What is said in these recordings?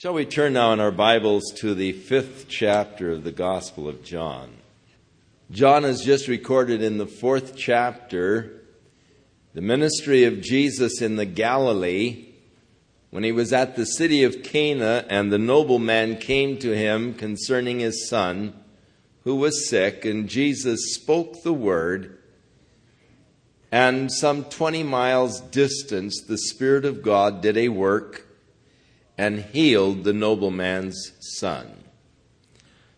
Shall we turn now in our Bibles to the fifth chapter of the Gospel of John? John has just recorded in the fourth chapter the ministry of Jesus in the Galilee when he was at the city of Cana and the nobleman came to him concerning his son who was sick, and Jesus spoke the word. And some 20 miles distance, the Spirit of God did a work and healed the nobleman's son.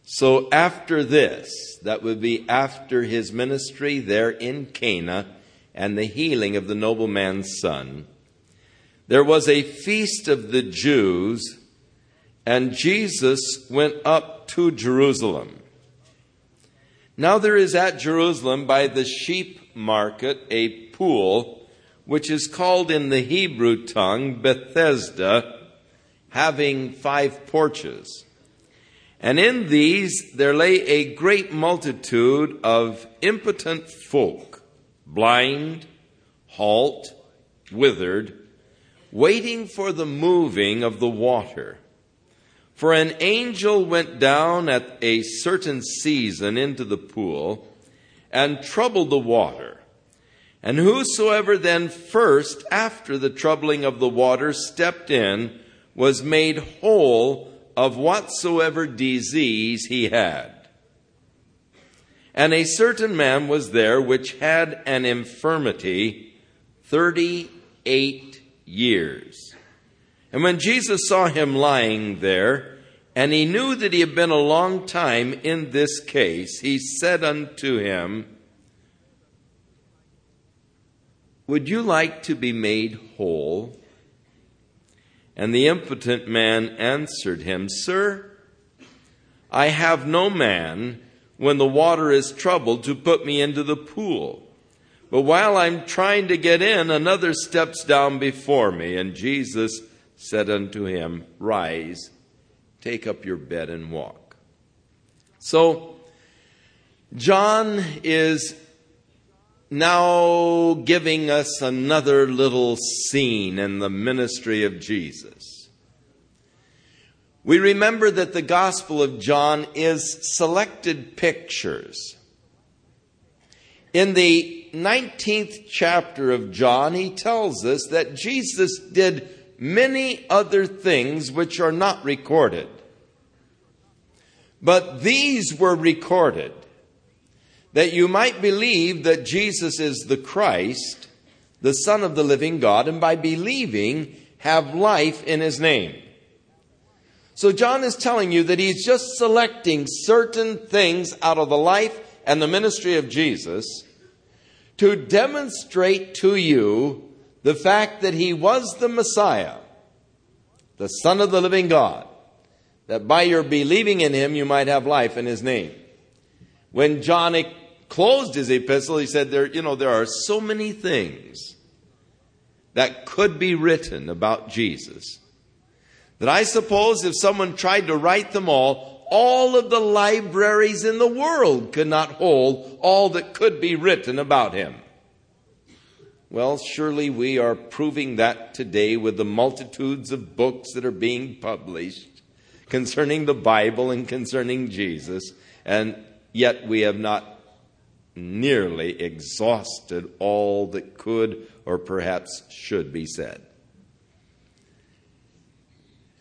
So after this, that would be after his ministry there in Cana and the healing of the nobleman's son, there was a feast of the Jews, and Jesus went up to Jerusalem. Now there is at Jerusalem by the sheep market a pool, which is called in the Hebrew tongue Bethesda having five porches. And in these there lay a great multitude of impotent folk, blind, halt, withered, waiting for the moving of the water. For an angel went down at a certain season into the pool and troubled the water. And whosoever then first, after the troubling of the water, stepped in, was made whole of whatsoever disease he had. And a certain man was there which had an infirmity 38 years. And when Jesus saw him lying there, and he knew that he had been a long time in this case, he said unto him, Would you like to be made whole? And the impotent man answered him, Sir, I have no man when the water is troubled to put me into the pool. But while I'm trying to get in, another steps down before me. And Jesus said unto him, Rise, take up your bed and walk. So, John is now giving us another little scene in the ministry of Jesus. We remember that the Gospel of John is selected pictures. In the 19th chapter of John, he tells us that Jesus did many other things which are not recorded. But these were recorded that you might believe that Jesus is the Christ, the Son of the living God, and by believing have life in his name. So John is telling you that he's just selecting certain things out of the life and the ministry of Jesus to demonstrate to you the fact that he was the Messiah, the Son of the living God, that by your believing in him you might have life in his name. When John closed his epistle, he said, there, you know, there are so many things that could be written about Jesus that I suppose if someone tried to write them all, all of the libraries in the world could not hold all that could be written about him. Well, surely we are proving that today with the multitudes of books that are being published concerning the Bible and concerning Jesus, and yet we have not nearly exhausted all that could or perhaps should be said.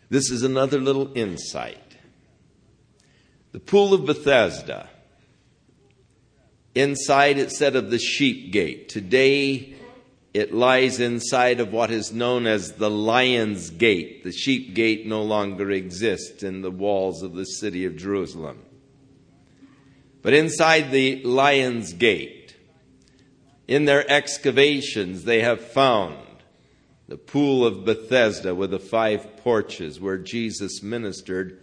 This is another little insight. The pool of Bethesda. Inside it said of the sheep gate. Today it lies inside of what is known as the lion's gate. The sheep gate no longer exists in the walls of the city of Jerusalem. But inside the lion's gate, in their excavations, they have found the pool of Bethesda with the five porches where Jesus ministered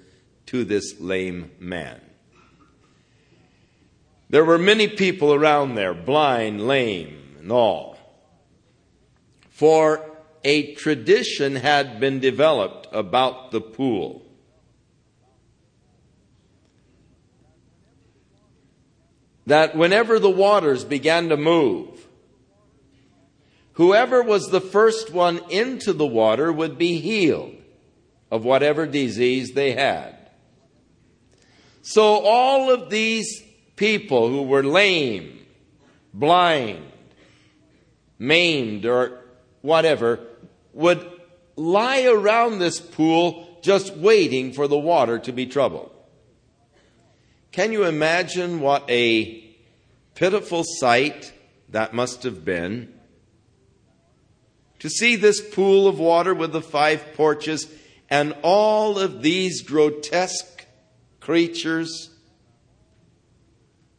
to this lame man. There were many people around there, blind, lame, and all. For a tradition had been developed about the pool. That whenever the waters began to move, whoever was the first one into the water would be healed. of whatever disease they had. So all of these people who were lame, blind, maimed, or whatever would lie around this pool just waiting for the water to be troubled. Can you imagine what a pitiful sight that must have been? To see this pool of water with the five porches and all of these grotesque creatures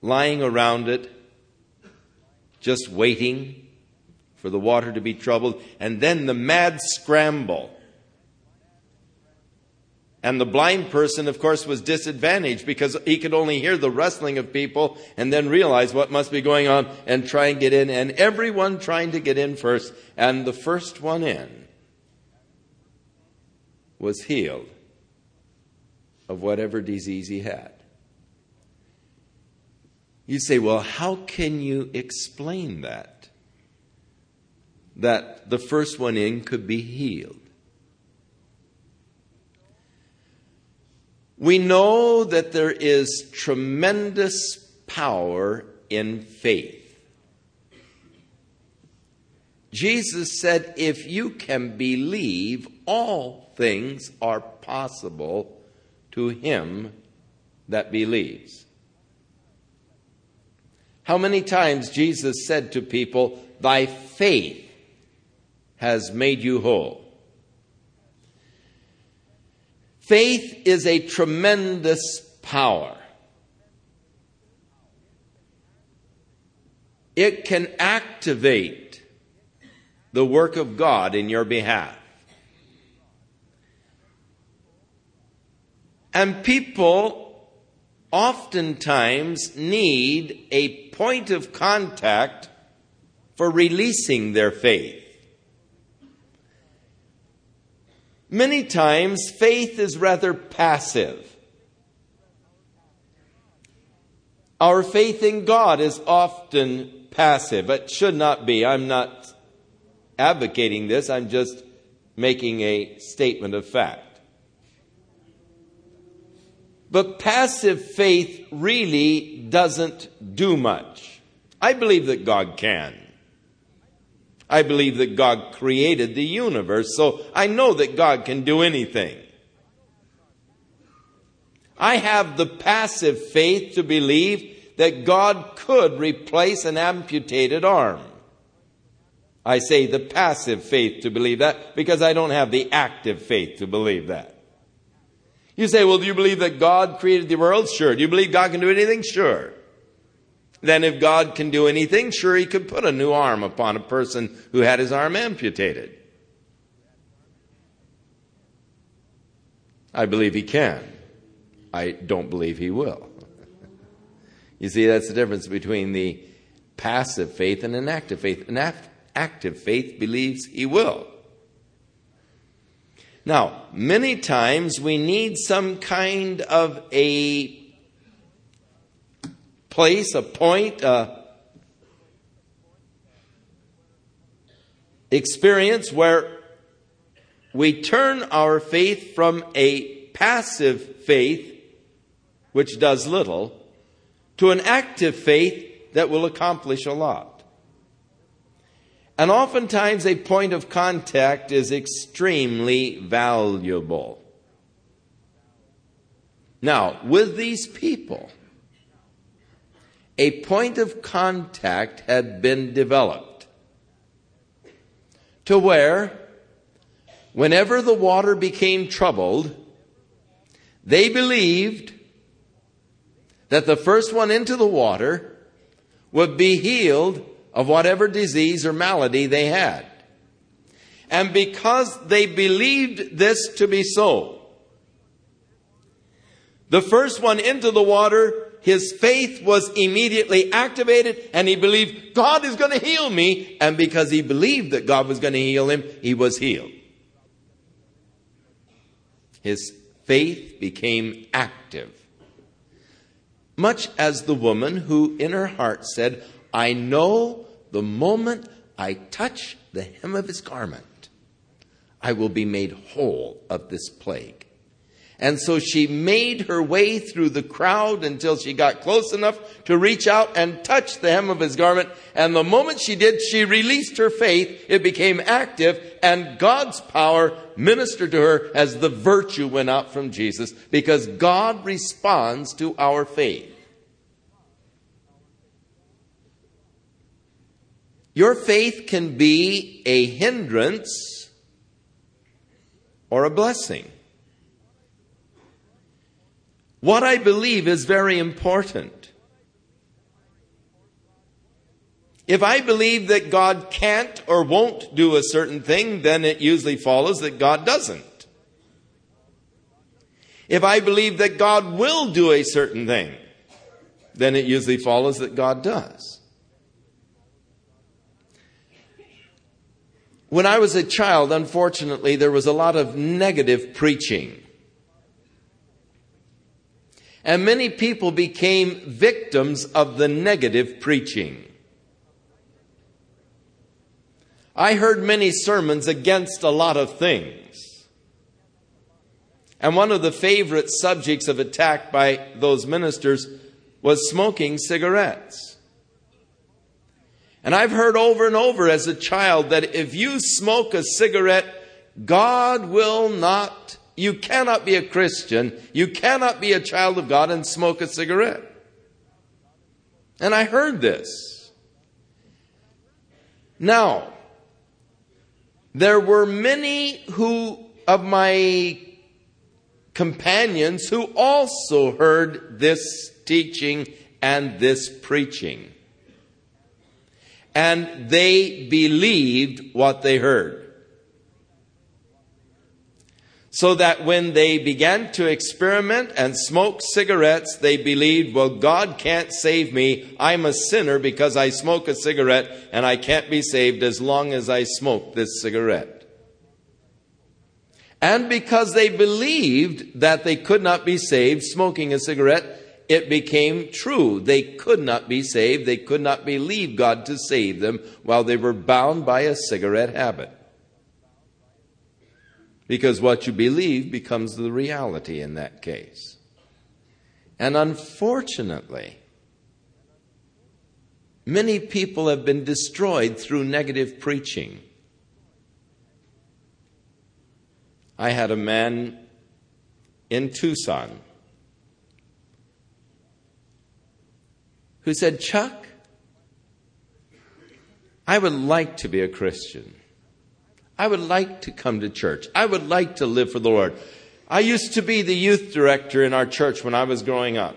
lying around it, just waiting for the water to be troubled, and then the mad scramble. And the blind person, of course, was disadvantaged because he could only hear the rustling of people and then realize what must be going on and try and get in. And everyone trying to get in first. And the first one in was healed of whatever disease he had. You say, well, how can you explain that? That the first one in could be healed. We know that there is tremendous power in faith. Jesus said, If you can believe, all things are possible to him that believes. How many times Jesus said to people, Thy faith has made you whole. Faith is a tremendous power. It can activate the work of God in your behalf. And people oftentimes need a point of contact for releasing their faith. Many times, faith is rather passive. Our faith in God is often passive. It should not be. I'm not advocating this, I'm just making a statement of fact. But passive faith really doesn't do much. I believe that God can. I believe that God created the universe, so I know that God can do anything. I have the passive faith to believe that God could replace an amputated arm. I say the passive faith to believe that because I don't have the active faith to believe that. You say, well, do you believe that God created the world? Sure. Do you believe God can do anything? Sure. Then if God can do anything, sure, he could put a new arm upon a person who had his arm amputated. I believe he can. I don't believe he will. you see, that's the difference between the passive faith and an active faith. An active faith believes he will. Now, many times we need some kind of a place, a point, a experience where we turn our faith from a passive faith, which does little, to an active faith that will accomplish a lot. And oftentimes, a point of contact is extremely valuable. Now, with these people, a point of contact had been developed to where, whenever the water became troubled, they believed that the first one into the water would be healed of whatever disease or malady they had. And because they believed this to be so, the first one into the water, his faith was immediately activated and he believed God is going to heal me. And because he believed that God was going to heal him, he was healed. His faith became active. Much as the woman who in her heart said, I know the moment I touch the hem of his garment, I will be made whole of this plague. And so she made her way through the crowd until she got close enough to reach out and touch the hem of his garment. And the moment she did, she released her faith. It became active and God's power ministered to her as the virtue went out from Jesus because God responds to our faith. Your faith can be a hindrance or a blessing. What I believe is very important. If I believe that God can't or won't do a certain thing, then it usually follows that God doesn't. If I believe that God will do a certain thing, then it usually follows that God does. When I was a child, unfortunately, there was a lot of negative preaching. And many people became victims of the negative preaching. I heard many sermons against a lot of things. And one of the favorite subjects of attack by those ministers was smoking cigarettes. And I've heard over and over as a child that if you smoke a cigarette, God will not you cannot be a Christian, you cannot be a child of God and smoke a cigarette. And I heard this. Now, there were many who, of my companions, who also heard this teaching and this preaching. And they believed what they heard so that when they began to experiment and smoke cigarettes, they believed, well, God can't save me. I'm a sinner because I smoke a cigarette and I can't be saved as long as I smoke this cigarette. And because they believed that they could not be saved smoking a cigarette, it became true. They could not be saved. They could not believe God to save them while they were bound by a cigarette habit. Because what you believe becomes the reality in that case. And unfortunately, many people have been destroyed through negative preaching. I had a man in Tucson who said, Chuck, I would like to be a Christian. I would like to come to church. I would like to live for the Lord. I used to be the youth director in our church when I was growing up.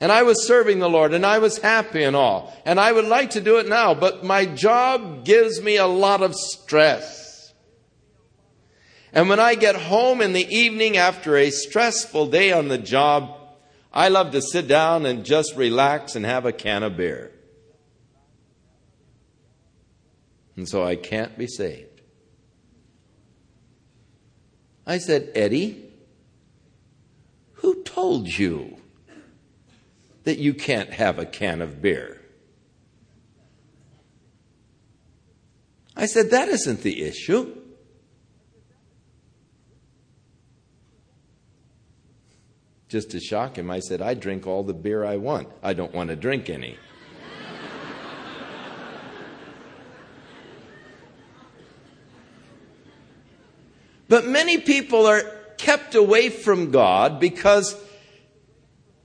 And I was serving the Lord and I was happy and all. And I would like to do it now, but my job gives me a lot of stress. And when I get home in the evening after a stressful day on the job, I love to sit down and just relax and have a can of beer. And so I can't be saved. I said, Eddie, who told you that you can't have a can of beer? I said, that isn't the issue. Just to shock him, I said, I drink all the beer I want. I don't want to drink any. But many people are kept away from God because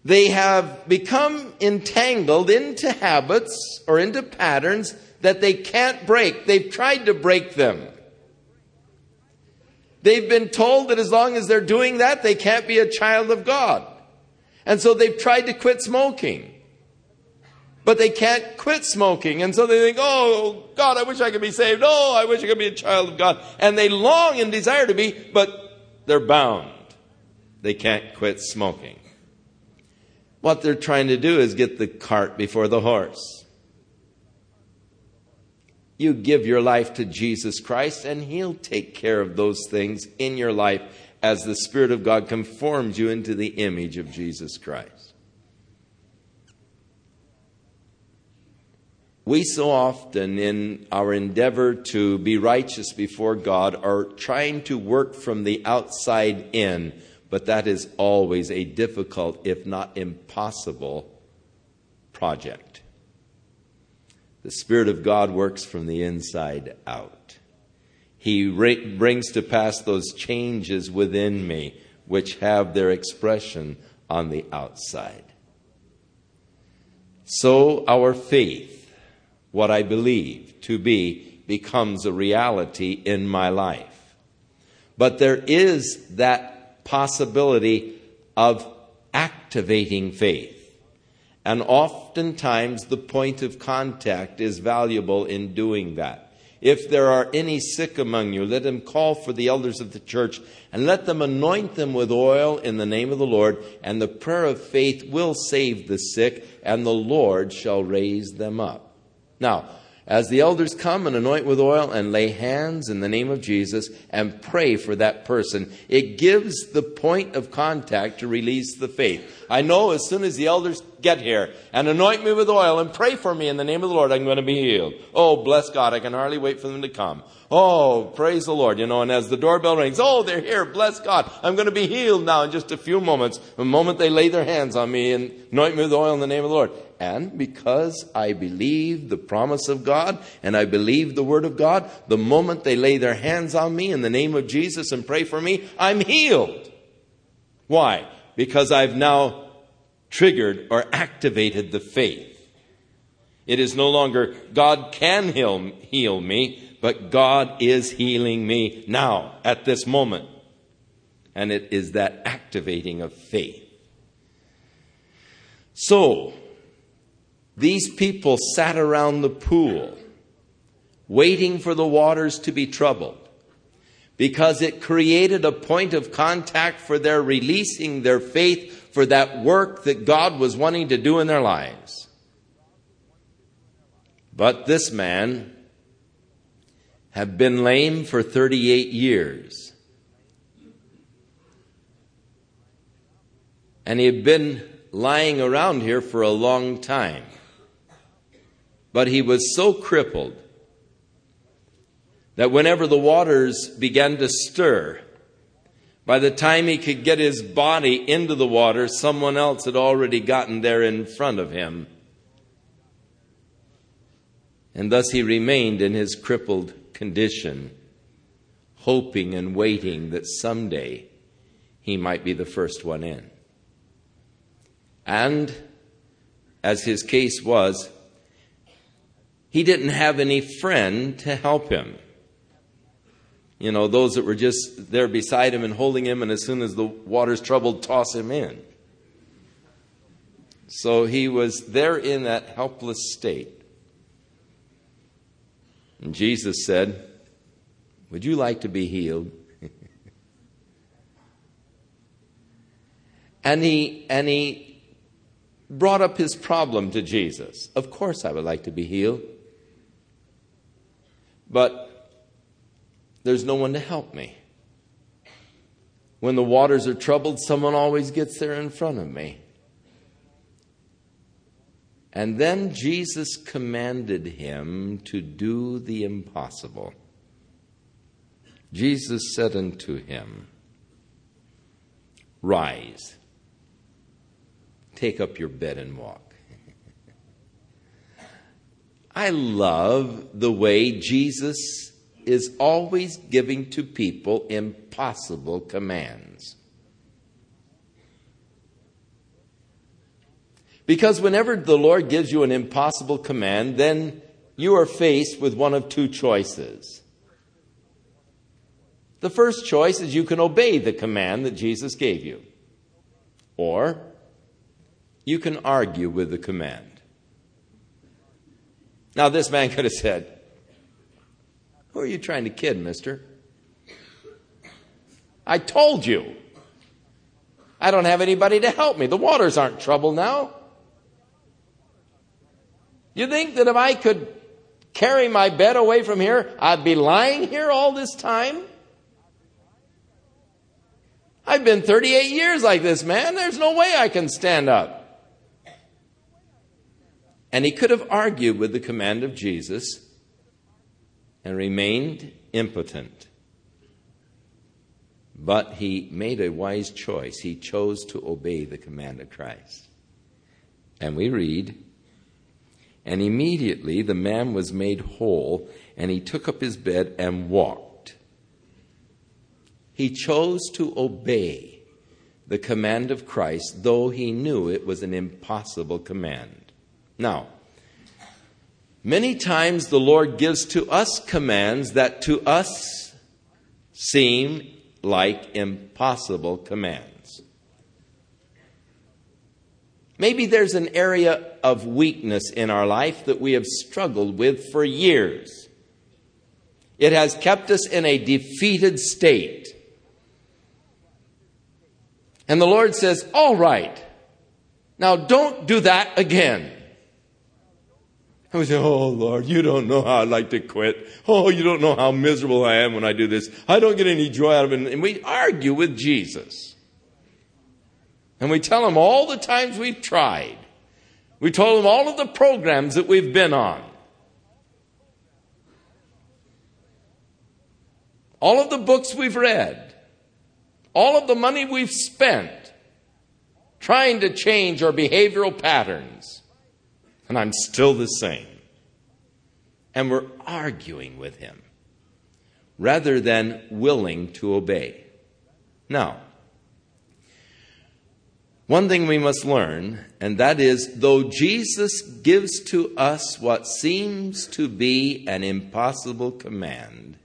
they have become entangled into habits or into patterns that they can't break. They've tried to break them. They've been told that as long as they're doing that, they can't be a child of God. And so they've tried to quit smoking but they can't quit smoking. And so they think, oh, God, I wish I could be saved. Oh, I wish I could be a child of God. And they long and desire to be, but they're bound. They can't quit smoking. What they're trying to do is get the cart before the horse. You give your life to Jesus Christ, and He'll take care of those things in your life as the Spirit of God conforms you into the image of Jesus Christ. We so often, in our endeavor to be righteous before God, are trying to work from the outside in, but that is always a difficult, if not impossible, project. The Spirit of God works from the inside out. He brings to pass those changes within me which have their expression on the outside. So our faith what I believe to be becomes a reality in my life. But there is that possibility of activating faith. And oftentimes the point of contact is valuable in doing that. If there are any sick among you, let them call for the elders of the church and let them anoint them with oil in the name of the Lord, and the prayer of faith will save the sick, and the Lord shall raise them up. Now, as the elders come and anoint with oil and lay hands in the name of Jesus and pray for that person, it gives the point of contact to release the faith. I know as soon as the elders get here and anoint me with oil and pray for me in the name of the Lord, I'm going to be healed. Oh, bless God. I can hardly wait for them to come. Oh, praise the Lord. You know, and as the doorbell rings, oh, they're here. Bless God. I'm going to be healed now in just a few moments. The moment they lay their hands on me and anoint me with oil in the name of the Lord. And because I believe the promise of God and I believe the word of God, the moment they lay their hands on me in the name of Jesus and pray for me, I'm healed. Why? Because I've now triggered or activated the faith. It is no longer God can heal, heal me, but God is healing me now, at this moment. And it is that activating of faith. So, these people sat around the pool, waiting for the waters to be troubled, because it created a point of contact for their releasing their faith for that work that God was wanting to do in their lives. But this man had been lame for 38 years. And he had been lying around here for a long time. But he was so crippled that whenever the waters began to stir, by the time he could get his body into the water, someone else had already gotten there in front of him. And thus he remained in his crippled condition, hoping and waiting that someday he might be the first one in. And as his case was, he didn't have any friend to help him you know, those that were just there beside him and holding him, and as soon as the water's troubled, toss him in. So he was there in that helpless state. And Jesus said, Would you like to be healed? and he and he brought up his problem to Jesus. Of course I would like to be healed. But there's no one to help me. When the waters are troubled, someone always gets there in front of me. And then Jesus commanded him to do the impossible. Jesus said unto him, Rise, take up your bed and walk. I love the way Jesus is always giving to people impossible commands. Because whenever the Lord gives you an impossible command, then you are faced with one of two choices. The first choice is you can obey the command that Jesus gave you, or you can argue with the command. Now, this man could have said, who are you trying to kid, mister? I told you. I don't have anybody to help me. The waters aren't troubled now. You think that if I could carry my bed away from here, I'd be lying here all this time? I've been 38 years like this, man. There's no way I can stand up. And he could have argued with the command of Jesus and remained impotent. But he made a wise choice. He chose to obey the command of Christ. And we read, And immediately the man was made whole, and he took up his bed and walked. He chose to obey the command of Christ, though he knew it was an impossible command. Now, many times the Lord gives to us commands that to us seem like impossible commands. Maybe there's an area of weakness in our life that we have struggled with for years. It has kept us in a defeated state. And the Lord says, All right, now don't do that again. And we say, Oh Lord, you don't know how I'd like to quit. Oh, you don't know how miserable I am when I do this. I don't get any joy out of it. And we argue with Jesus. And we tell him all the times we've tried. We told him all of the programs that we've been on. All of the books we've read. All of the money we've spent trying to change our behavioral patterns and I'm still the same. And we're arguing with him rather than willing to obey. Now, one thing we must learn, and that is though Jesus gives to us what seems to be an impossible command,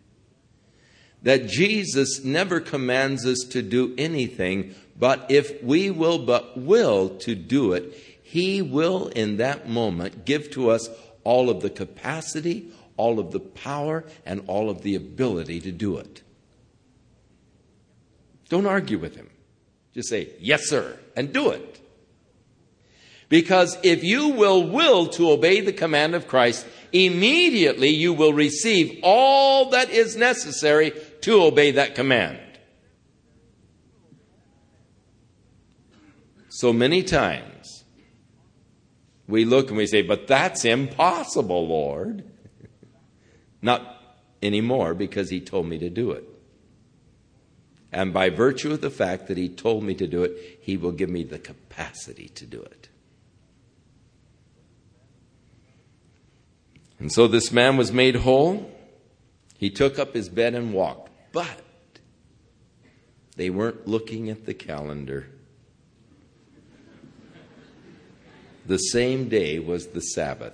that Jesus never commands us to do anything, but if we will but will to do it, he will, in that moment, give to us all of the capacity, all of the power, and all of the ability to do it. Don't argue with Him. Just say, Yes, sir, and do it. Because if you will will to obey the command of Christ, immediately you will receive all that is necessary to obey that command. So many times, we look and we say, But that's impossible, Lord. Not anymore because He told me to do it. And by virtue of the fact that He told me to do it, He will give me the capacity to do it. And so this man was made whole. He took up his bed and walked. But they weren't looking at the calendar. The same day was the Sabbath.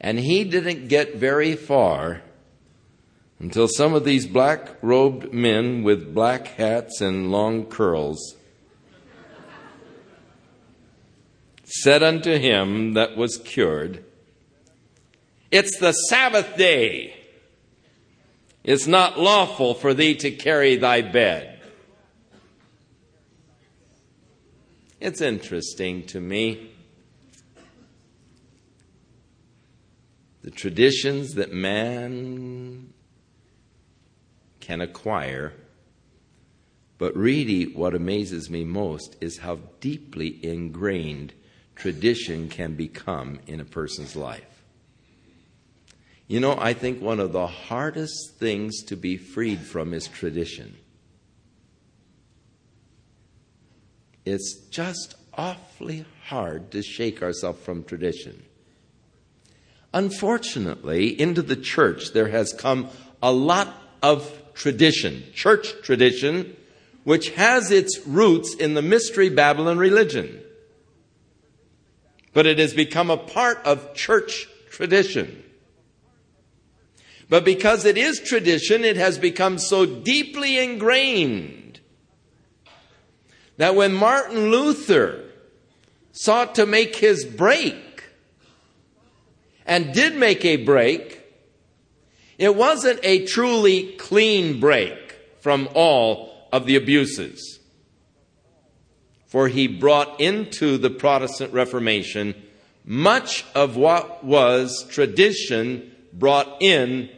And he didn't get very far until some of these black robed men with black hats and long curls said unto him that was cured, It's the Sabbath day. It's not lawful for thee to carry thy bed. It's interesting to me. The traditions that man can acquire, but really what amazes me most is how deeply ingrained tradition can become in a person's life. You know, I think one of the hardest things to be freed from is tradition. It's just awfully hard to shake ourselves from tradition. Unfortunately, into the church there has come a lot of tradition, church tradition, which has its roots in the Mystery Babylon religion. But it has become a part of church tradition. But because it is tradition, it has become so deeply ingrained that when Martin Luther sought to make his break and did make a break, it wasn't a truly clean break from all of the abuses. For he brought into the Protestant Reformation much of what was tradition brought in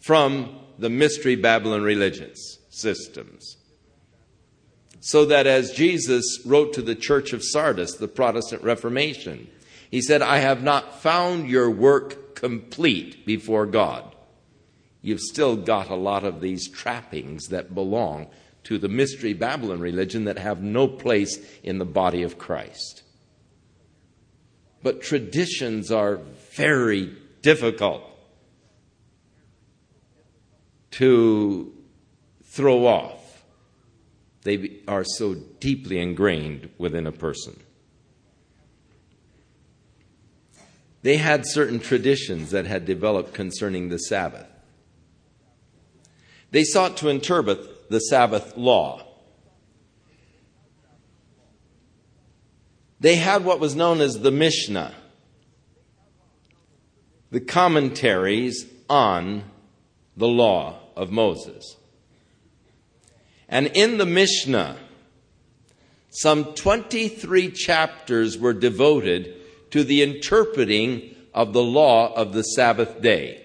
from the Mystery Babylon religions systems. So that as Jesus wrote to the church of Sardis, the Protestant Reformation, he said, I have not found your work complete before God. You've still got a lot of these trappings that belong to the Mystery Babylon religion that have no place in the body of Christ. But traditions are very difficult to throw off. They are so deeply ingrained within a person. They had certain traditions that had developed concerning the Sabbath. They sought to interpret the Sabbath law. They had what was known as the Mishnah, the commentaries on the law of Moses. And in the Mishnah, some 23 chapters were devoted to the interpreting of the law of the Sabbath day.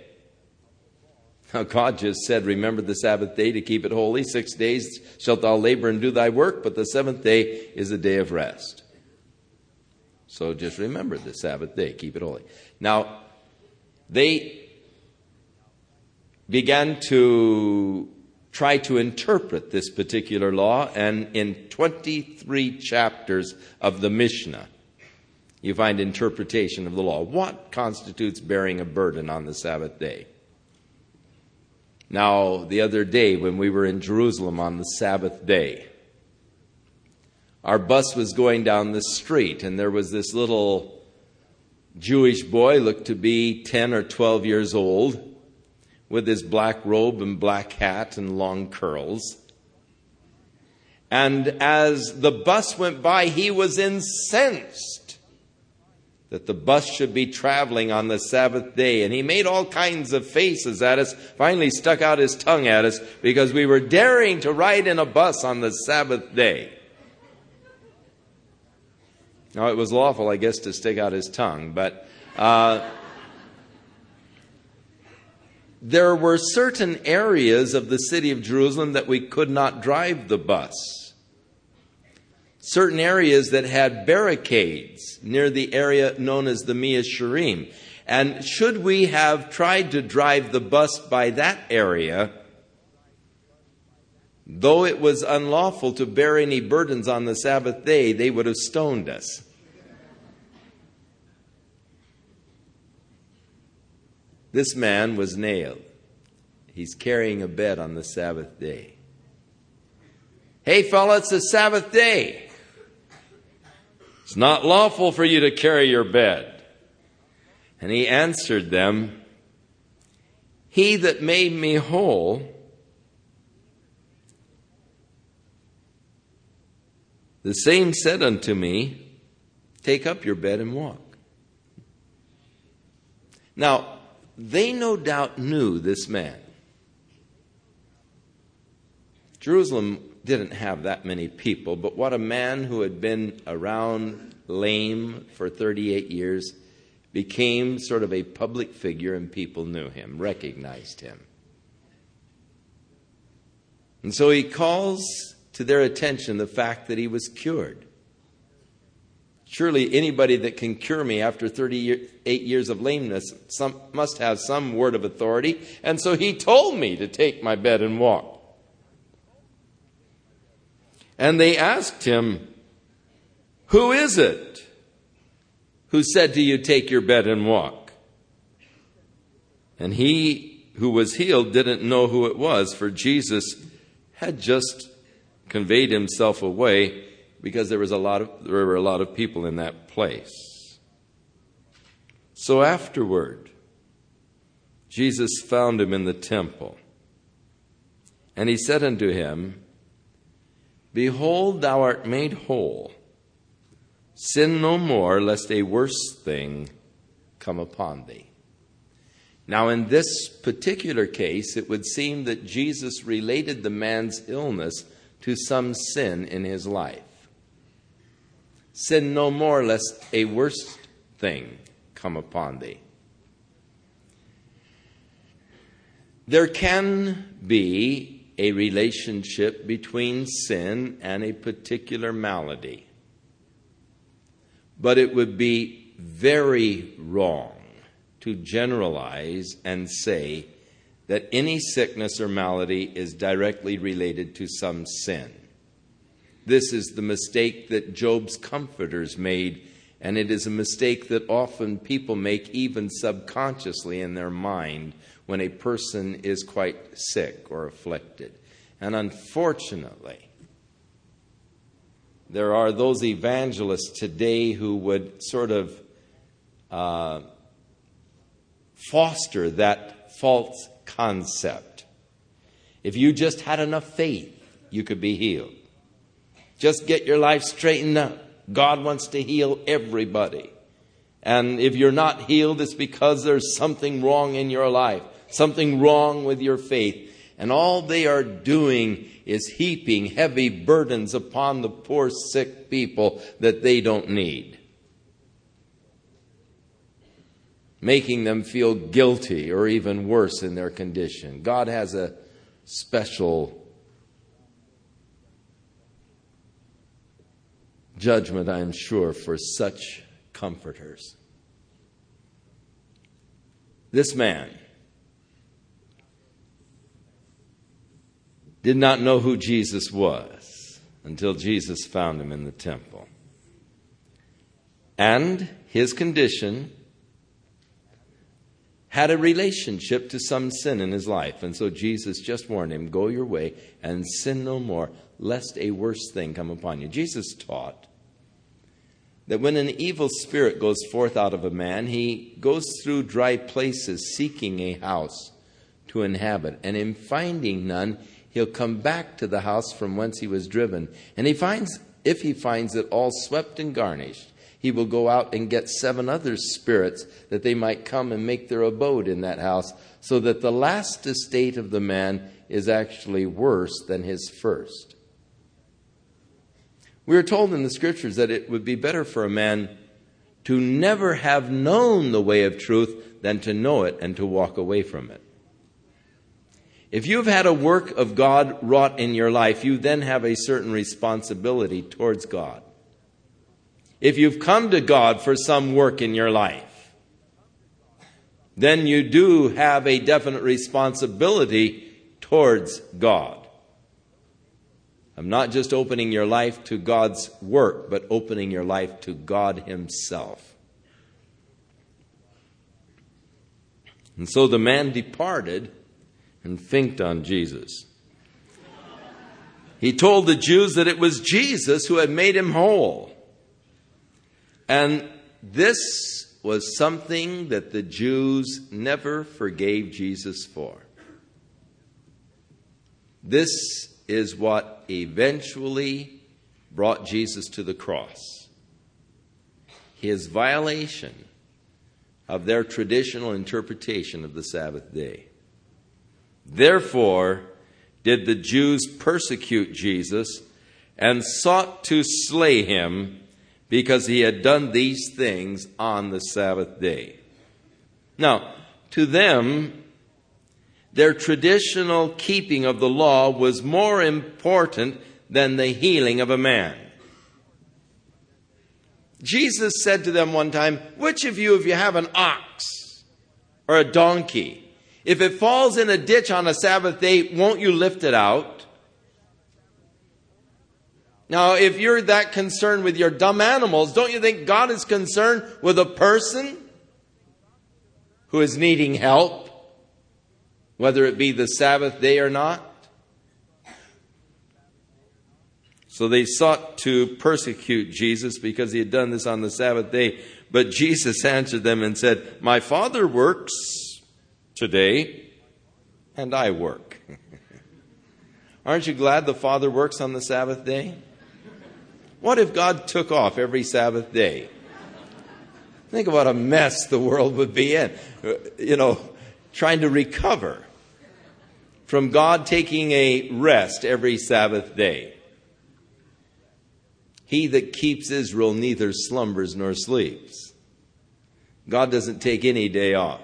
Now, God just said, Remember the Sabbath day to keep it holy. Six days shalt thou labor and do thy work, but the seventh day is a day of rest. So just remember the Sabbath day, keep it holy. Now, they began to try to interpret this particular law, and in 23 chapters of the Mishnah, you find interpretation of the law. What constitutes bearing a burden on the Sabbath day? Now, the other day when we were in Jerusalem on the Sabbath day, our bus was going down the street, and there was this little Jewish boy, looked to be 10 or 12 years old, with his black robe and black hat and long curls. And as the bus went by, he was incensed that the bus should be traveling on the Sabbath day. And he made all kinds of faces at us, finally stuck out his tongue at us because we were daring to ride in a bus on the Sabbath day. Now, it was lawful, I guess, to stick out his tongue, but uh, there were certain areas of the city of Jerusalem that we could not drive the bus certain areas that had barricades near the area known as the Mea Shearim. And should we have tried to drive the bus by that area, though it was unlawful to bear any burdens on the Sabbath day, they would have stoned us. This man was nailed. He's carrying a bed on the Sabbath day. Hey, fella, it's the Sabbath day. It's not lawful for you to carry your bed. And he answered them, He that made me whole, the same said unto me, Take up your bed and walk. Now, they no doubt knew this man. Jerusalem didn't have that many people, but what a man who had been around lame for 38 years became sort of a public figure, and people knew him, recognized him. And so he calls to their attention the fact that he was cured. Surely anybody that can cure me after 38 years of lameness some, must have some word of authority. And so he told me to take my bed and walk. And they asked him, Who is it who said to you, Take your bed and walk? And he who was healed didn't know who it was, for Jesus had just conveyed himself away because there was a lot of there were a lot of people in that place. So afterward, Jesus found him in the temple. And he said unto him, Behold, thou art made whole. Sin no more, lest a worse thing come upon thee. Now, in this particular case, it would seem that Jesus related the man's illness to some sin in his life. Sin no more, lest a worse thing come upon thee. There can be a relationship between sin and a particular malady. But it would be very wrong to generalize and say that any sickness or malady is directly related to some sin. This is the mistake that Job's comforters made, and it is a mistake that often people make even subconsciously in their mind when a person is quite sick or afflicted. And unfortunately, there are those evangelists today who would sort of uh, foster that false concept. If you just had enough faith, you could be healed. Just get your life straightened up. God wants to heal everybody. And if you're not healed, it's because there's something wrong in your life, something wrong with your faith. And all they are doing is heaping heavy burdens upon the poor, sick people that they don't need. Making them feel guilty or even worse in their condition. God has a special judgment, I am sure, for such comforters. This man did not know who Jesus was until Jesus found him in the temple. And his condition had a relationship to some sin in his life. And so Jesus just warned him go your way and sin no more, lest a worse thing come upon you. Jesus taught that when an evil spirit goes forth out of a man, he goes through dry places seeking a house to inhabit. And in finding none, he'll come back to the house from whence he was driven. And he finds, if he finds it all swept and garnished, he will go out and get seven other spirits that they might come and make their abode in that house, so that the last estate of the man is actually worse than his first. We are told in the scriptures that it would be better for a man to never have known the way of truth than to know it and to walk away from it. If you've had a work of God wrought in your life, you then have a certain responsibility towards God. If you've come to God for some work in your life, then you do have a definite responsibility towards God. I'm not just opening your life to God's work, but opening your life to God Himself. And so the man departed and thinked on Jesus. He told the Jews that it was Jesus who had made him whole. And this was something that the Jews never forgave Jesus for. This is what eventually brought Jesus to the cross. His violation of their traditional interpretation of the Sabbath day. Therefore, did the Jews persecute Jesus and sought to slay him because he had done these things on the Sabbath day. Now, to them, their traditional keeping of the law was more important than the healing of a man. Jesus said to them one time, Which of you, if you have an ox or a donkey, if it falls in a ditch on a Sabbath day, won't you lift it out? Now, if you're that concerned with your dumb animals, don't you think God is concerned with a person who is needing help? Whether it be the Sabbath day or not. So they sought to persecute Jesus because he had done this on the Sabbath day. But Jesus answered them and said, My Father works today, and I work. Aren't you glad the Father works on the Sabbath day? What if God took off every Sabbath day? Think what a mess the world would be in. You know, trying to recover from God taking a rest every Sabbath day. He that keeps Israel neither slumbers nor sleeps. God doesn't take any day off.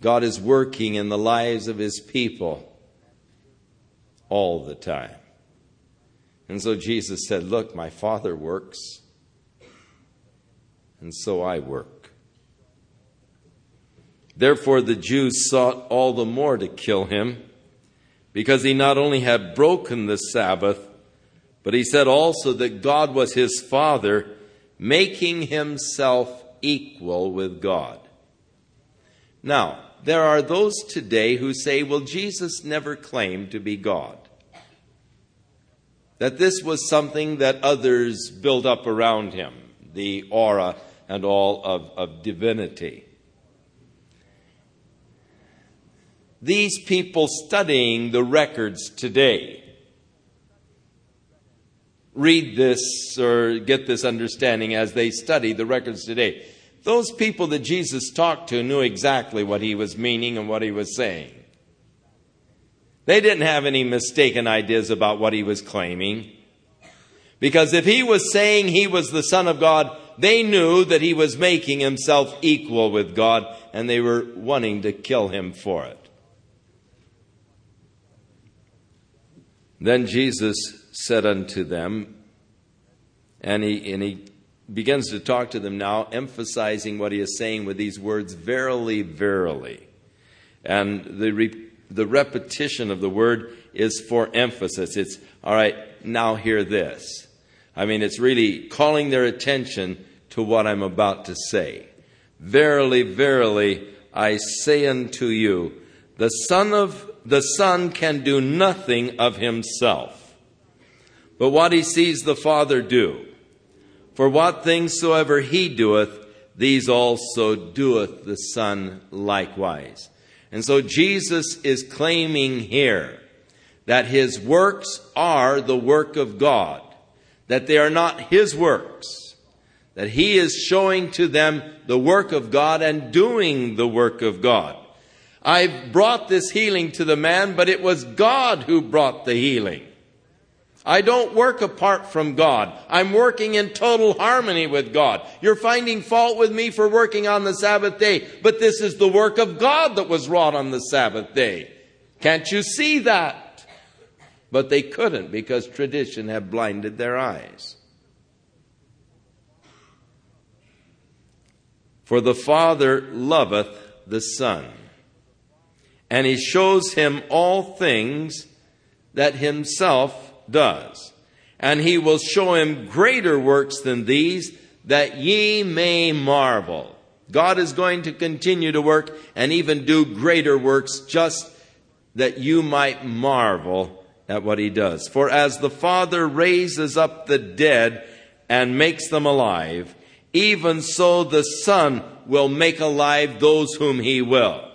God is working in the lives of his people all the time. And so Jesus said, Look, my Father works, and so I work. Therefore, the Jews sought all the more to kill him, because he not only had broken the Sabbath, but he said also that God was his Father, making himself equal with God. Now, there are those today who say, well, Jesus never claimed to be God. That this was something that others built up around him, the aura and all of, of divinity. These people studying the records today read this or get this understanding as they study the records today. Those people that Jesus talked to knew exactly what he was meaning and what he was saying. They didn't have any mistaken ideas about what he was claiming. Because if he was saying he was the Son of God, they knew that he was making himself equal with God, and they were wanting to kill him for it. Then Jesus said unto them, and he, and he begins to talk to them now, emphasizing what he is saying with these words, verily, verily. And the, re, the repetition of the word is for emphasis. It's, all right, now hear this. I mean, it's really calling their attention to what I'm about to say. Verily, verily, I say unto you, the Son of the Son can do nothing of himself, but what he sees the Father do. For what things soever he doeth, these also doeth the Son likewise. And so Jesus is claiming here that his works are the work of God, that they are not his works, that he is showing to them the work of God and doing the work of God. I've brought this healing to the man, but it was God who brought the healing. I don't work apart from God. I'm working in total harmony with God. You're finding fault with me for working on the Sabbath day, but this is the work of God that was wrought on the Sabbath day. Can't you see that? But they couldn't because tradition had blinded their eyes. For the Father loveth the Son and he shows him all things that himself does. And he will show him greater works than these, that ye may marvel. God is going to continue to work and even do greater works just that you might marvel at what he does. For as the Father raises up the dead and makes them alive, even so the Son will make alive those whom he will.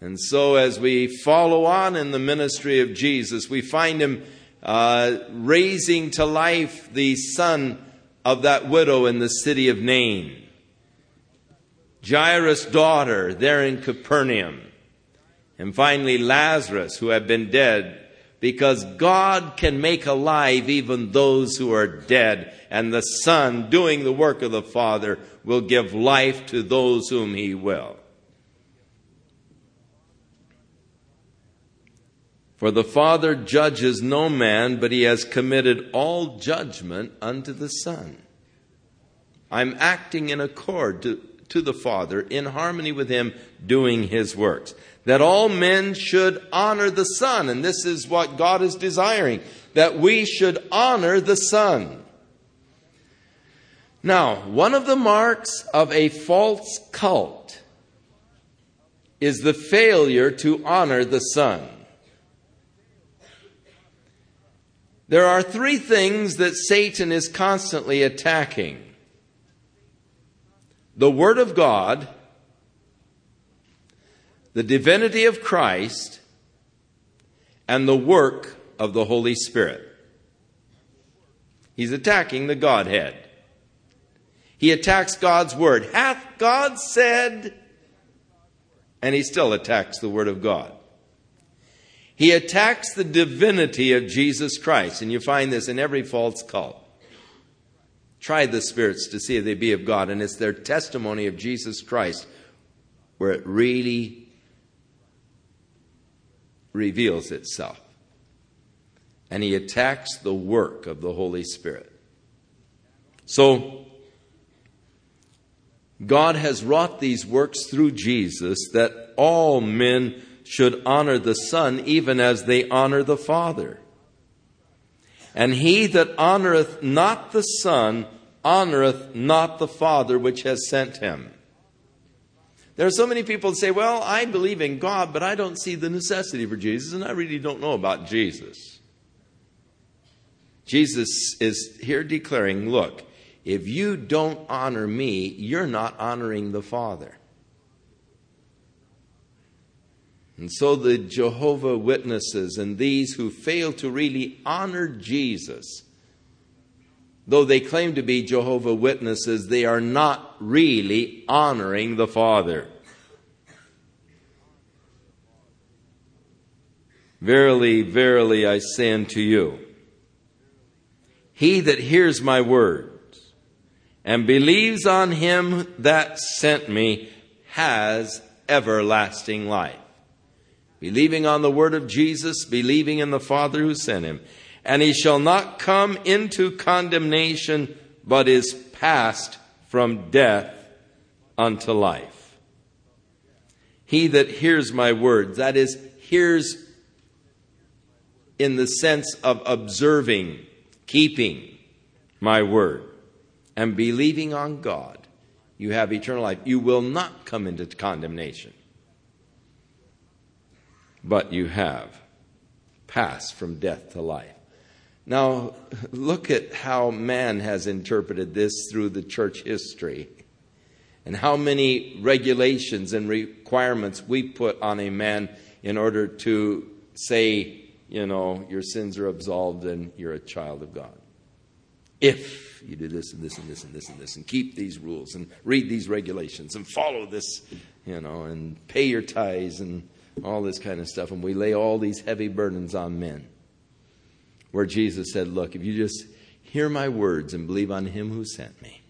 And so, as we follow on in the ministry of Jesus, we find him uh, raising to life the son of that widow in the city of Nain, Jairus' daughter there in Capernaum, and finally Lazarus, who had been dead, because God can make alive even those who are dead, and the Son, doing the work of the Father, will give life to those whom He will. For the Father judges no man, but he has committed all judgment unto the Son. I'm acting in accord to, to the Father, in harmony with him, doing his works. That all men should honor the Son, and this is what God is desiring, that we should honor the Son. Now, one of the marks of a false cult is the failure to honor the Son. There are three things that Satan is constantly attacking the Word of God, the divinity of Christ, and the work of the Holy Spirit. He's attacking the Godhead. He attacks God's Word. Hath God said? And he still attacks the Word of God. He attacks the divinity of Jesus Christ, and you find this in every false cult. Try the spirits to see if they be of God, and it's their testimony of Jesus Christ where it really reveals itself. and he attacks the work of the Holy Spirit. So, God has wrought these works through Jesus that all men should honor the Son even as they honor the Father. And he that honoreth not the Son honoreth not the Father which has sent him. There are so many people that say, Well, I believe in God, but I don't see the necessity for Jesus, and I really don't know about Jesus. Jesus is here declaring, Look, if you don't honor me, you're not honoring the Father. And so the Jehovah Witnesses and these who fail to really honor Jesus, though they claim to be Jehovah Witnesses, they are not really honoring the Father. Verily, verily, I say unto you, he that hears my words and believes on him that sent me has everlasting life believing on the word of Jesus, believing in the Father who sent him. And he shall not come into condemnation, but is passed from death unto life. He that hears my words, that is, hears in the sense of observing, keeping my word, and believing on God, you have eternal life. You will not come into condemnation but you have passed from death to life. Now, look at how man has interpreted this through the church history and how many regulations and requirements we put on a man in order to say, you know, your sins are absolved and you're a child of God. If you do this and this and this and this and this and keep these rules and read these regulations and follow this, you know, and pay your tithes and all this kind of stuff. And we lay all these heavy burdens on men. Where Jesus said, Look, if you just hear my words and believe on him who sent me,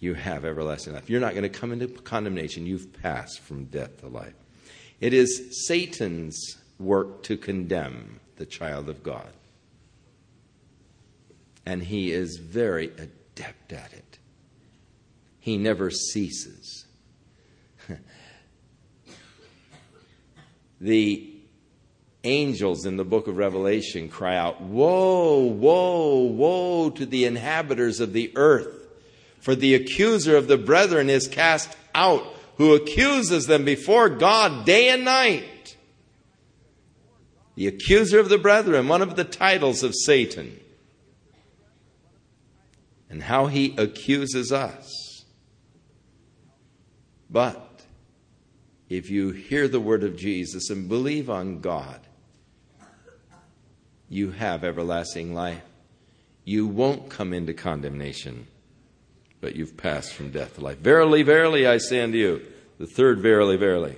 you have everlasting life. You're not going to come into condemnation. You've passed from death to life. It is Satan's work to condemn the child of God. And he is very adept at it. He never ceases. The angels in the book of Revelation cry out, Woe, woe, woe to the inhabitants of the earth, for the accuser of the brethren is cast out, who accuses them before God day and night. The accuser of the brethren, one of the titles of Satan, and how he accuses us. But if you hear the word of Jesus and believe on God, you have everlasting life. You won't come into condemnation, but you've passed from death to life. Verily, verily, I say unto you, the third verily, verily,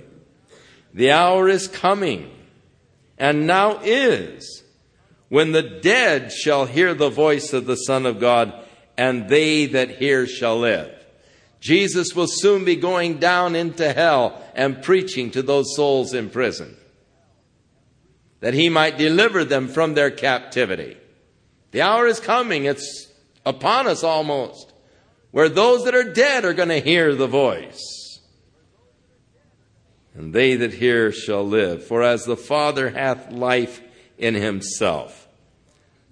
the hour is coming, and now is, when the dead shall hear the voice of the Son of God, and they that hear shall live. Jesus will soon be going down into hell and preaching to those souls in prison that he might deliver them from their captivity. The hour is coming, it's upon us almost, where those that are dead are going to hear the voice. And they that hear shall live. For as the Father hath life in himself,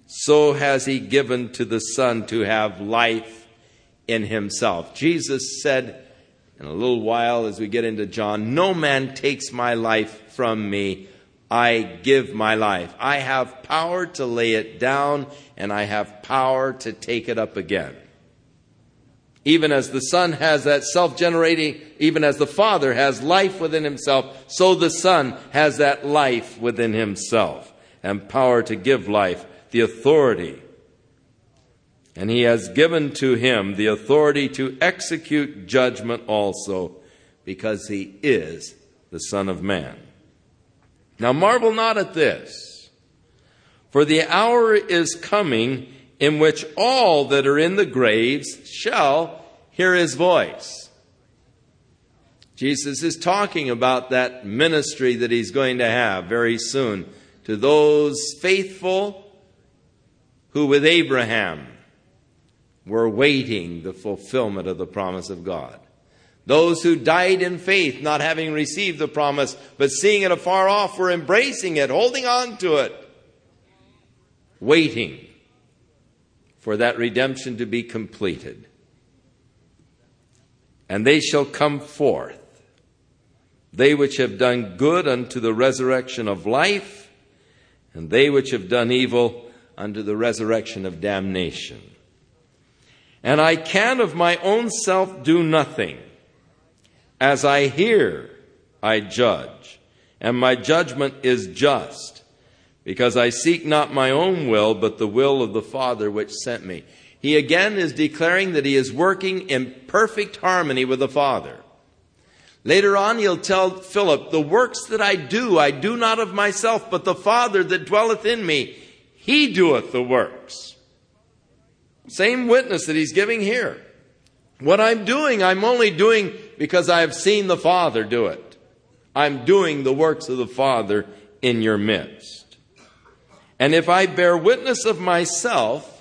so has he given to the Son to have life in himself. Jesus said in a little while as we get into John, No man takes my life from me. I give my life. I have power to lay it down and I have power to take it up again. Even as the Son has that self generating, even as the Father has life within himself, so the Son has that life within himself and power to give life, the authority and he has given to him the authority to execute judgment also, because he is the Son of Man. Now marvel not at this, for the hour is coming in which all that are in the graves shall hear his voice. Jesus is talking about that ministry that he's going to have very soon to those faithful who with Abraham were waiting the fulfillment of the promise of God. Those who died in faith, not having received the promise, but seeing it afar off, were embracing it, holding on to it, waiting for that redemption to be completed. And they shall come forth, they which have done good unto the resurrection of life, and they which have done evil unto the resurrection of damnation. And I can of my own self do nothing. As I hear, I judge, and my judgment is just, because I seek not my own will, but the will of the Father which sent me. He again is declaring that he is working in perfect harmony with the Father. Later on, he'll tell Philip, The works that I do, I do not of myself, but the Father that dwelleth in me, he doeth the works. Same witness that he's giving here. What I'm doing, I'm only doing because I have seen the Father do it. I'm doing the works of the Father in your midst. And if I bear witness of myself,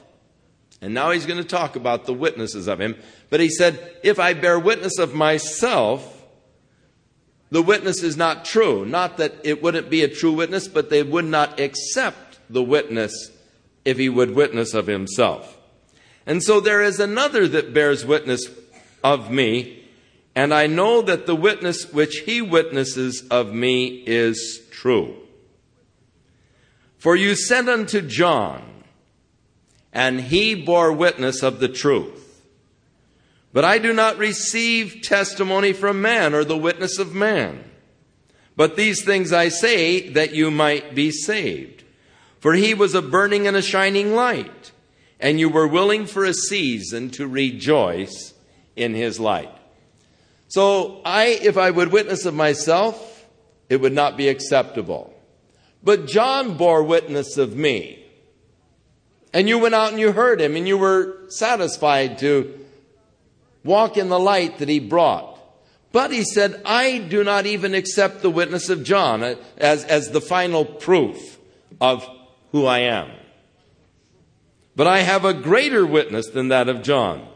and now he's going to talk about the witnesses of him. But he said, If I bear witness of myself, the witness is not true. Not that it wouldn't be a true witness, but they would not accept the witness if he would witness of himself. And so there is another that bears witness of me, and I know that the witness which he witnesses of me is true. For you sent unto John, and he bore witness of the truth. But I do not receive testimony from man or the witness of man. But these things I say that you might be saved. For he was a burning and a shining light, and you were willing for a season to rejoice in his light. So I, if I would witness of myself, it would not be acceptable. But John bore witness of me. And you went out and you heard him and you were satisfied to walk in the light that he brought. But he said, I do not even accept the witness of John as, as the final proof of who I am. But I have a greater witness than that of John.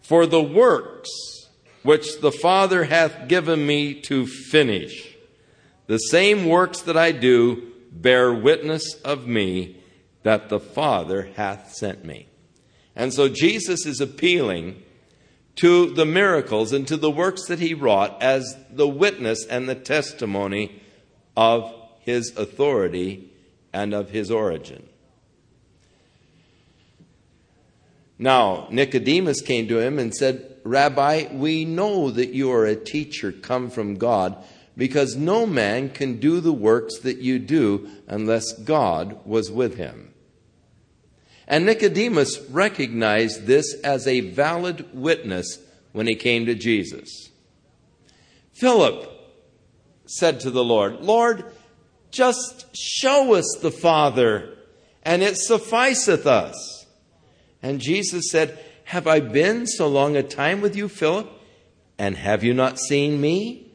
For the works which the Father hath given me to finish, the same works that I do bear witness of me that the Father hath sent me. And so Jesus is appealing to the miracles and to the works that he wrought as the witness and the testimony of his authority and of his origin. Now, Nicodemus came to him and said, Rabbi, we know that you are a teacher come from God, because no man can do the works that you do unless God was with him. And Nicodemus recognized this as a valid witness when he came to Jesus. Philip said to the Lord, Lord, just show us the Father, and it sufficeth us. And Jesus said, Have I been so long a time with you, Philip, and have you not seen me?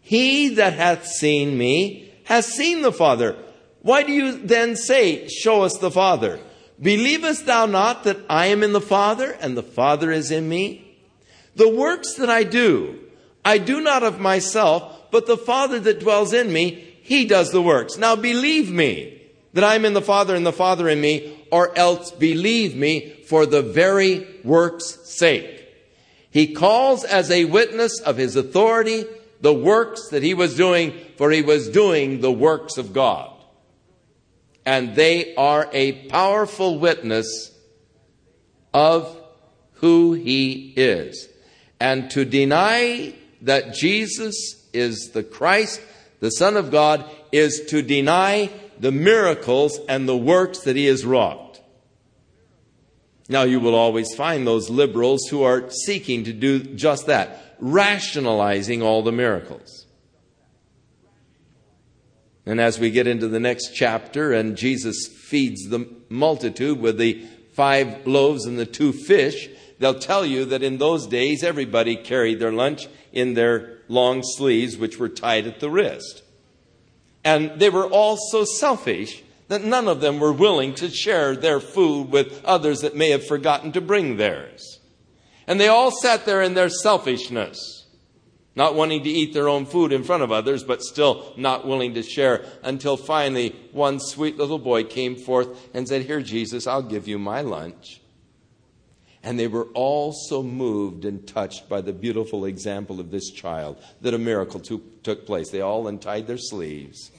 He that hath seen me has seen the Father. Why do you then say, Show us the Father? Believest thou not that I am in the Father, and the Father is in me? The works that I do, I do not of myself, but the Father that dwells in me, he does the works. Now believe me that I am in the Father, and the Father in me, or else believe me for the very works' sake. He calls as a witness of his authority the works that he was doing, for he was doing the works of God and they are a powerful witness of who he is. And to deny that Jesus is the Christ, the Son of God, is to deny the miracles and the works that he has wrought. Now, you will always find those liberals who are seeking to do just that, rationalizing all the miracles. And as we get into the next chapter, and Jesus feeds the multitude with the five loaves and the two fish, they'll tell you that in those days everybody carried their lunch in their long sleeves, which were tied at the wrist. And they were all so selfish that none of them were willing to share their food with others that may have forgotten to bring theirs. And they all sat there in their selfishness, not wanting to eat their own food in front of others, but still not willing to share until finally one sweet little boy came forth and said, Here, Jesus, I'll give you my lunch. And they were all so moved and touched by the beautiful example of this child that a miracle took place. They all untied their sleeves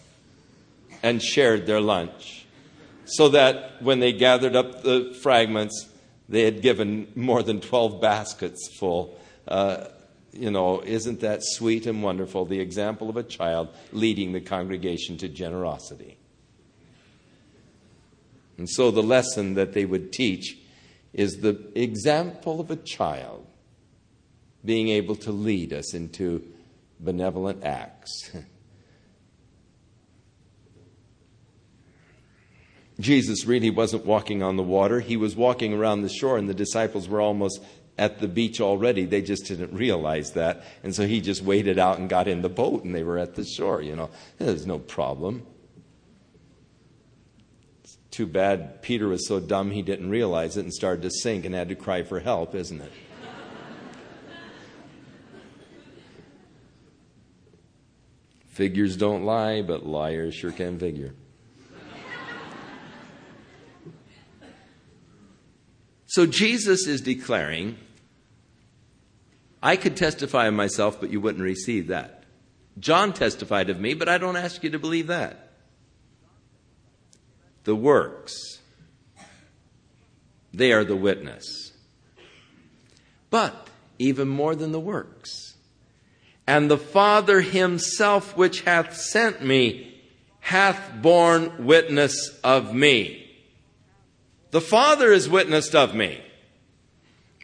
and shared their lunch. So that when they gathered up the fragments, they had given more than 12 baskets full. Uh, you know, isn't that sweet and wonderful? The example of a child leading the congregation to generosity. And so the lesson that they would teach is the example of a child being able to lead us into benevolent acts. Jesus really wasn't walking on the water. He was walking around the shore, and the disciples were almost at the beach already. They just didn't realize that. And so he just waded out and got in the boat, and they were at the shore. You know, there's no problem. It's Too bad Peter was so dumb he didn't realize it and started to sink and had to cry for help, isn't it? Figures don't lie, but liars sure can figure. So Jesus is declaring, I could testify of myself, but you wouldn't receive that. John testified of me, but I don't ask you to believe that the works. They are the witness. But even more than the works. And the Father himself, which hath sent me, hath borne witness of me. The Father is witnessed of me.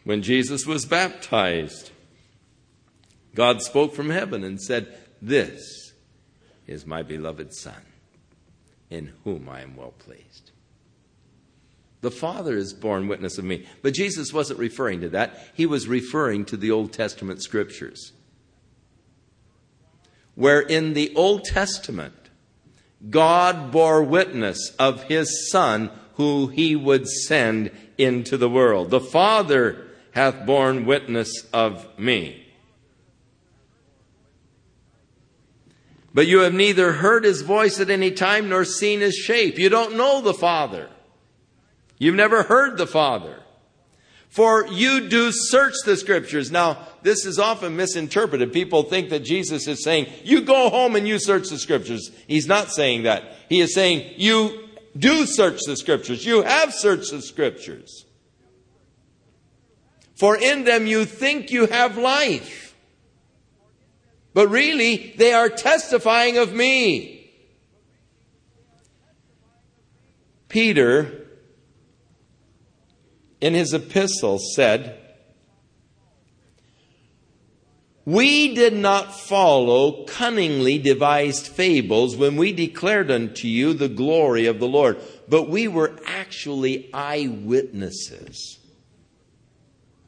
When Jesus was baptized, God spoke from heaven and said, This is my beloved Son in whom I am well pleased. The Father is borne witness of me. But Jesus wasn't referring to that. He was referring to the Old Testament scriptures. Where in the Old Testament, God bore witness of his Son who he would send into the world. The Father hath borne witness of me. But you have neither heard his voice at any time nor seen his shape. You don't know the Father. You've never heard the Father. For you do search the scriptures. Now, this is often misinterpreted. People think that Jesus is saying, you go home and you search the scriptures. He's not saying that. He is saying, you do search the scriptures. You have searched the scriptures. For in them you think you have life but really they are testifying of me. Peter, in his epistle, said, We did not follow cunningly devised fables when we declared unto you the glory of the Lord, but we were actually eyewitnesses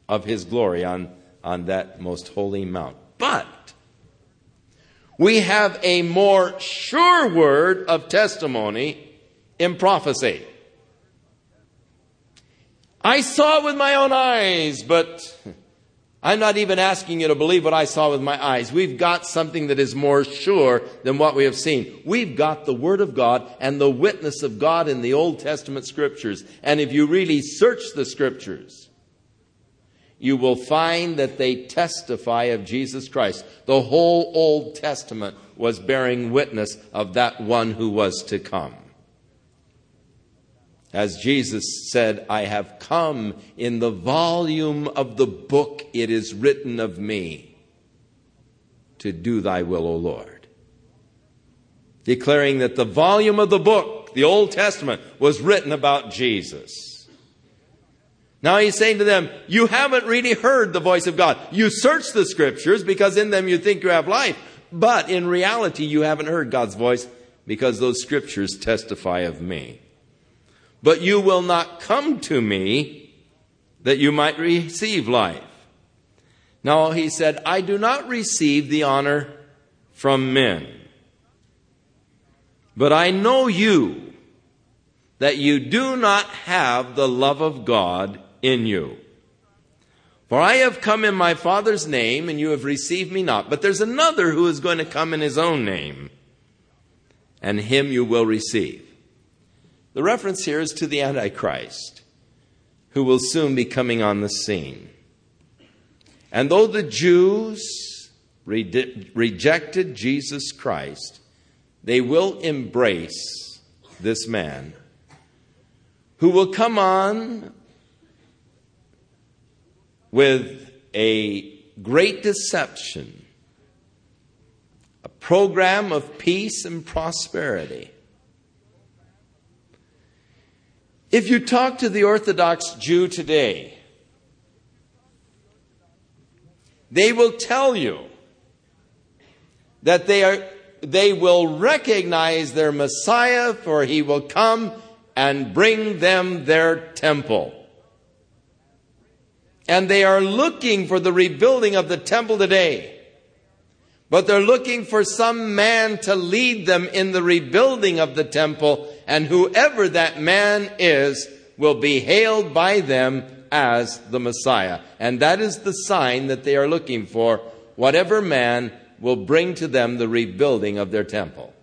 of his glory on, on that most holy mount. But we have a more sure word of testimony in prophecy. I saw it with my own eyes, but I'm not even asking you to believe what I saw with my eyes. We've got something that is more sure than what we have seen. We've got the Word of God and the witness of God in the Old Testament Scriptures. And if you really search the Scriptures, you will find that they testify of Jesus Christ. The whole Old Testament was bearing witness of that one who was to come. As Jesus said, I have come in the volume of the book, it is written of me to do thy will, O Lord. Declaring that the volume of the book, the Old Testament, was written about Jesus. Now he's saying to them, you haven't really heard the voice of God. You search the scriptures because in them you think you have life. But in reality, you haven't heard God's voice because those scriptures testify of me. But you will not come to me that you might receive life. Now he said, I do not receive the honor from men. But I know you, that you do not have the love of God in you. For I have come in my Father's name, and you have received me not. But there's another who is going to come in his own name, and him you will receive. The reference here is to the Antichrist, who will soon be coming on the scene. And though the Jews re- rejected Jesus Christ, they will embrace this man who will come on with a great deception, a program of peace and prosperity. If you talk to the Orthodox Jew today, they will tell you that they are they will recognize their Messiah for he will come and bring them their temple. And they are looking for the rebuilding of the temple today. But they're looking for some man to lead them in the rebuilding of the temple, and whoever that man is will be hailed by them as the Messiah. And that is the sign that they are looking for. Whatever man will bring to them the rebuilding of their temple.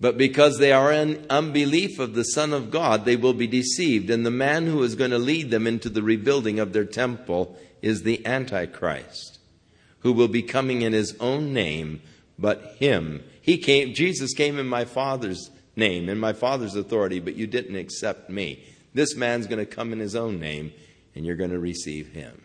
But because they are in unbelief of the Son of God, they will be deceived. And the man who is going to lead them into the rebuilding of their temple is the Antichrist, who will be coming in his own name, but him. He came, Jesus came in my Father's name, in my Father's authority, but you didn't accept me. This man's going to come in his own name, and you're going to receive him.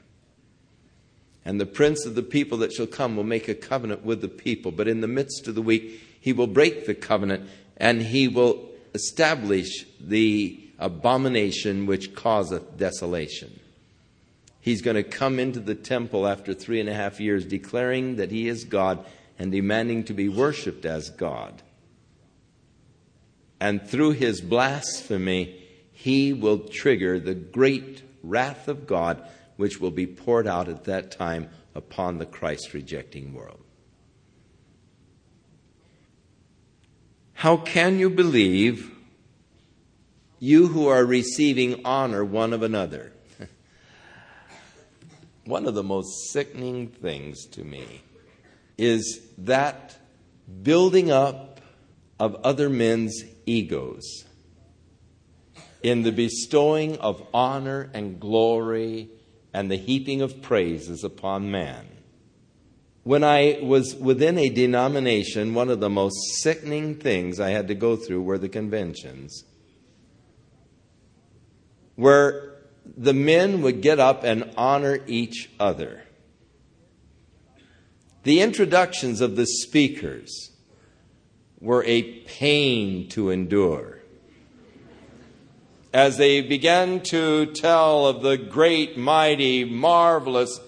And the prince of the people that shall come will make a covenant with the people, but in the midst of the week, he will break the covenant and he will establish the abomination which causeth desolation. He's going to come into the temple after three and a half years, declaring that he is God and demanding to be worshiped as God. And through his blasphemy, he will trigger the great wrath of God, which will be poured out at that time upon the Christ rejecting world. How can you believe, you who are receiving honor one of another? one of the most sickening things to me is that building up of other men's egos in the bestowing of honor and glory and the heaping of praises upon man. When I was within a denomination, one of the most sickening things I had to go through were the conventions, where the men would get up and honor each other. The introductions of the speakers were a pain to endure. As they began to tell of the great, mighty, marvelous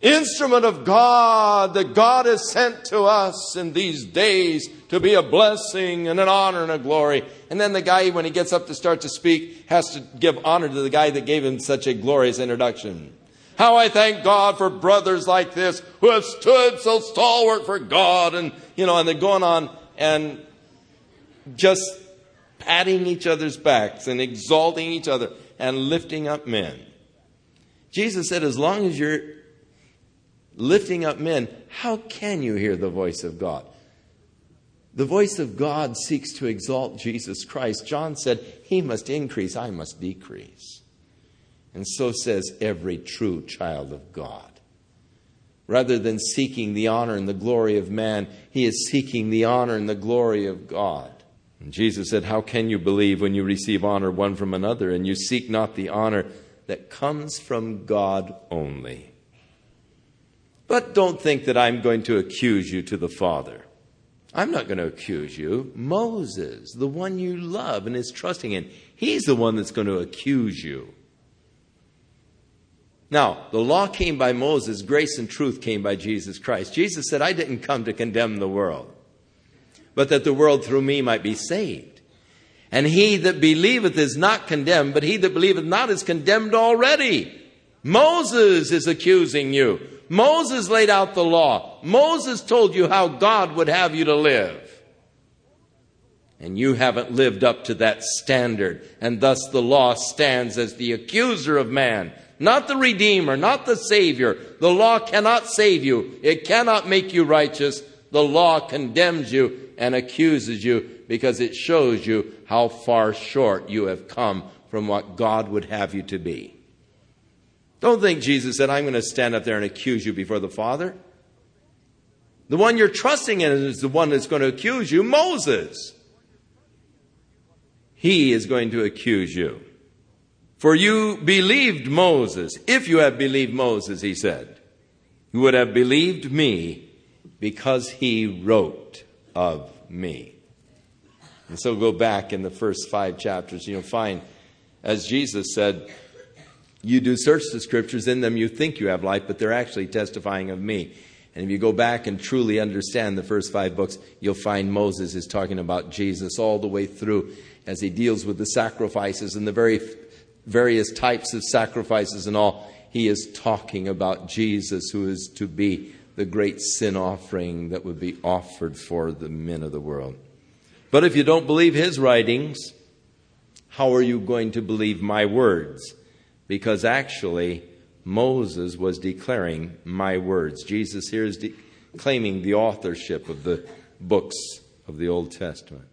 instrument of God that God has sent to us in these days to be a blessing and an honor and a glory. And then the guy, when he gets up to start to speak, has to give honor to the guy that gave him such a glorious introduction. How I thank God for brothers like this who have stood so stalwart for God and, you know, and they're going on and just patting each other's backs and exalting each other and lifting up men. Jesus said, as long as you're lifting up men, how can you hear the voice of God? The voice of God seeks to exalt Jesus Christ. John said, He must increase, I must decrease. And so says every true child of God. Rather than seeking the honor and the glory of man, he is seeking the honor and the glory of God. And Jesus said, How can you believe when you receive honor one from another and you seek not the honor that comes from God only? But don't think that I'm going to accuse you to the Father. I'm not going to accuse you. Moses, the one you love and is trusting in, he's the one that's going to accuse you. Now, the law came by Moses, grace and truth came by Jesus Christ. Jesus said, I didn't come to condemn the world, but that the world through me might be saved. And he that believeth is not condemned, but he that believeth not is condemned already. Moses is accusing you. Moses laid out the law. Moses told you how God would have you to live. And you haven't lived up to that standard. And thus the law stands as the accuser of man, not the redeemer, not the savior. The law cannot save you. It cannot make you righteous. The law condemns you and accuses you because it shows you how far short you have come from what God would have you to be. Don't think Jesus said, I'm going to stand up there and accuse you before the Father. The one you're trusting in is the one that's going to accuse you, Moses. He is going to accuse you. For you believed Moses. If you have believed Moses, he said, you would have believed me because he wrote of me. And so go back in the first five chapters, you'll find, as Jesus said, you do search the scriptures, in them you think you have life, but they're actually testifying of me. And if you go back and truly understand the first five books, you'll find Moses is talking about Jesus all the way through as he deals with the sacrifices and the very various types of sacrifices and all. He is talking about Jesus, who is to be the great sin offering that would be offered for the men of the world. But if you don't believe his writings, how are you going to believe my words? Because actually, Moses was declaring my words. Jesus here is de- claiming the authorship of the books of the Old Testament.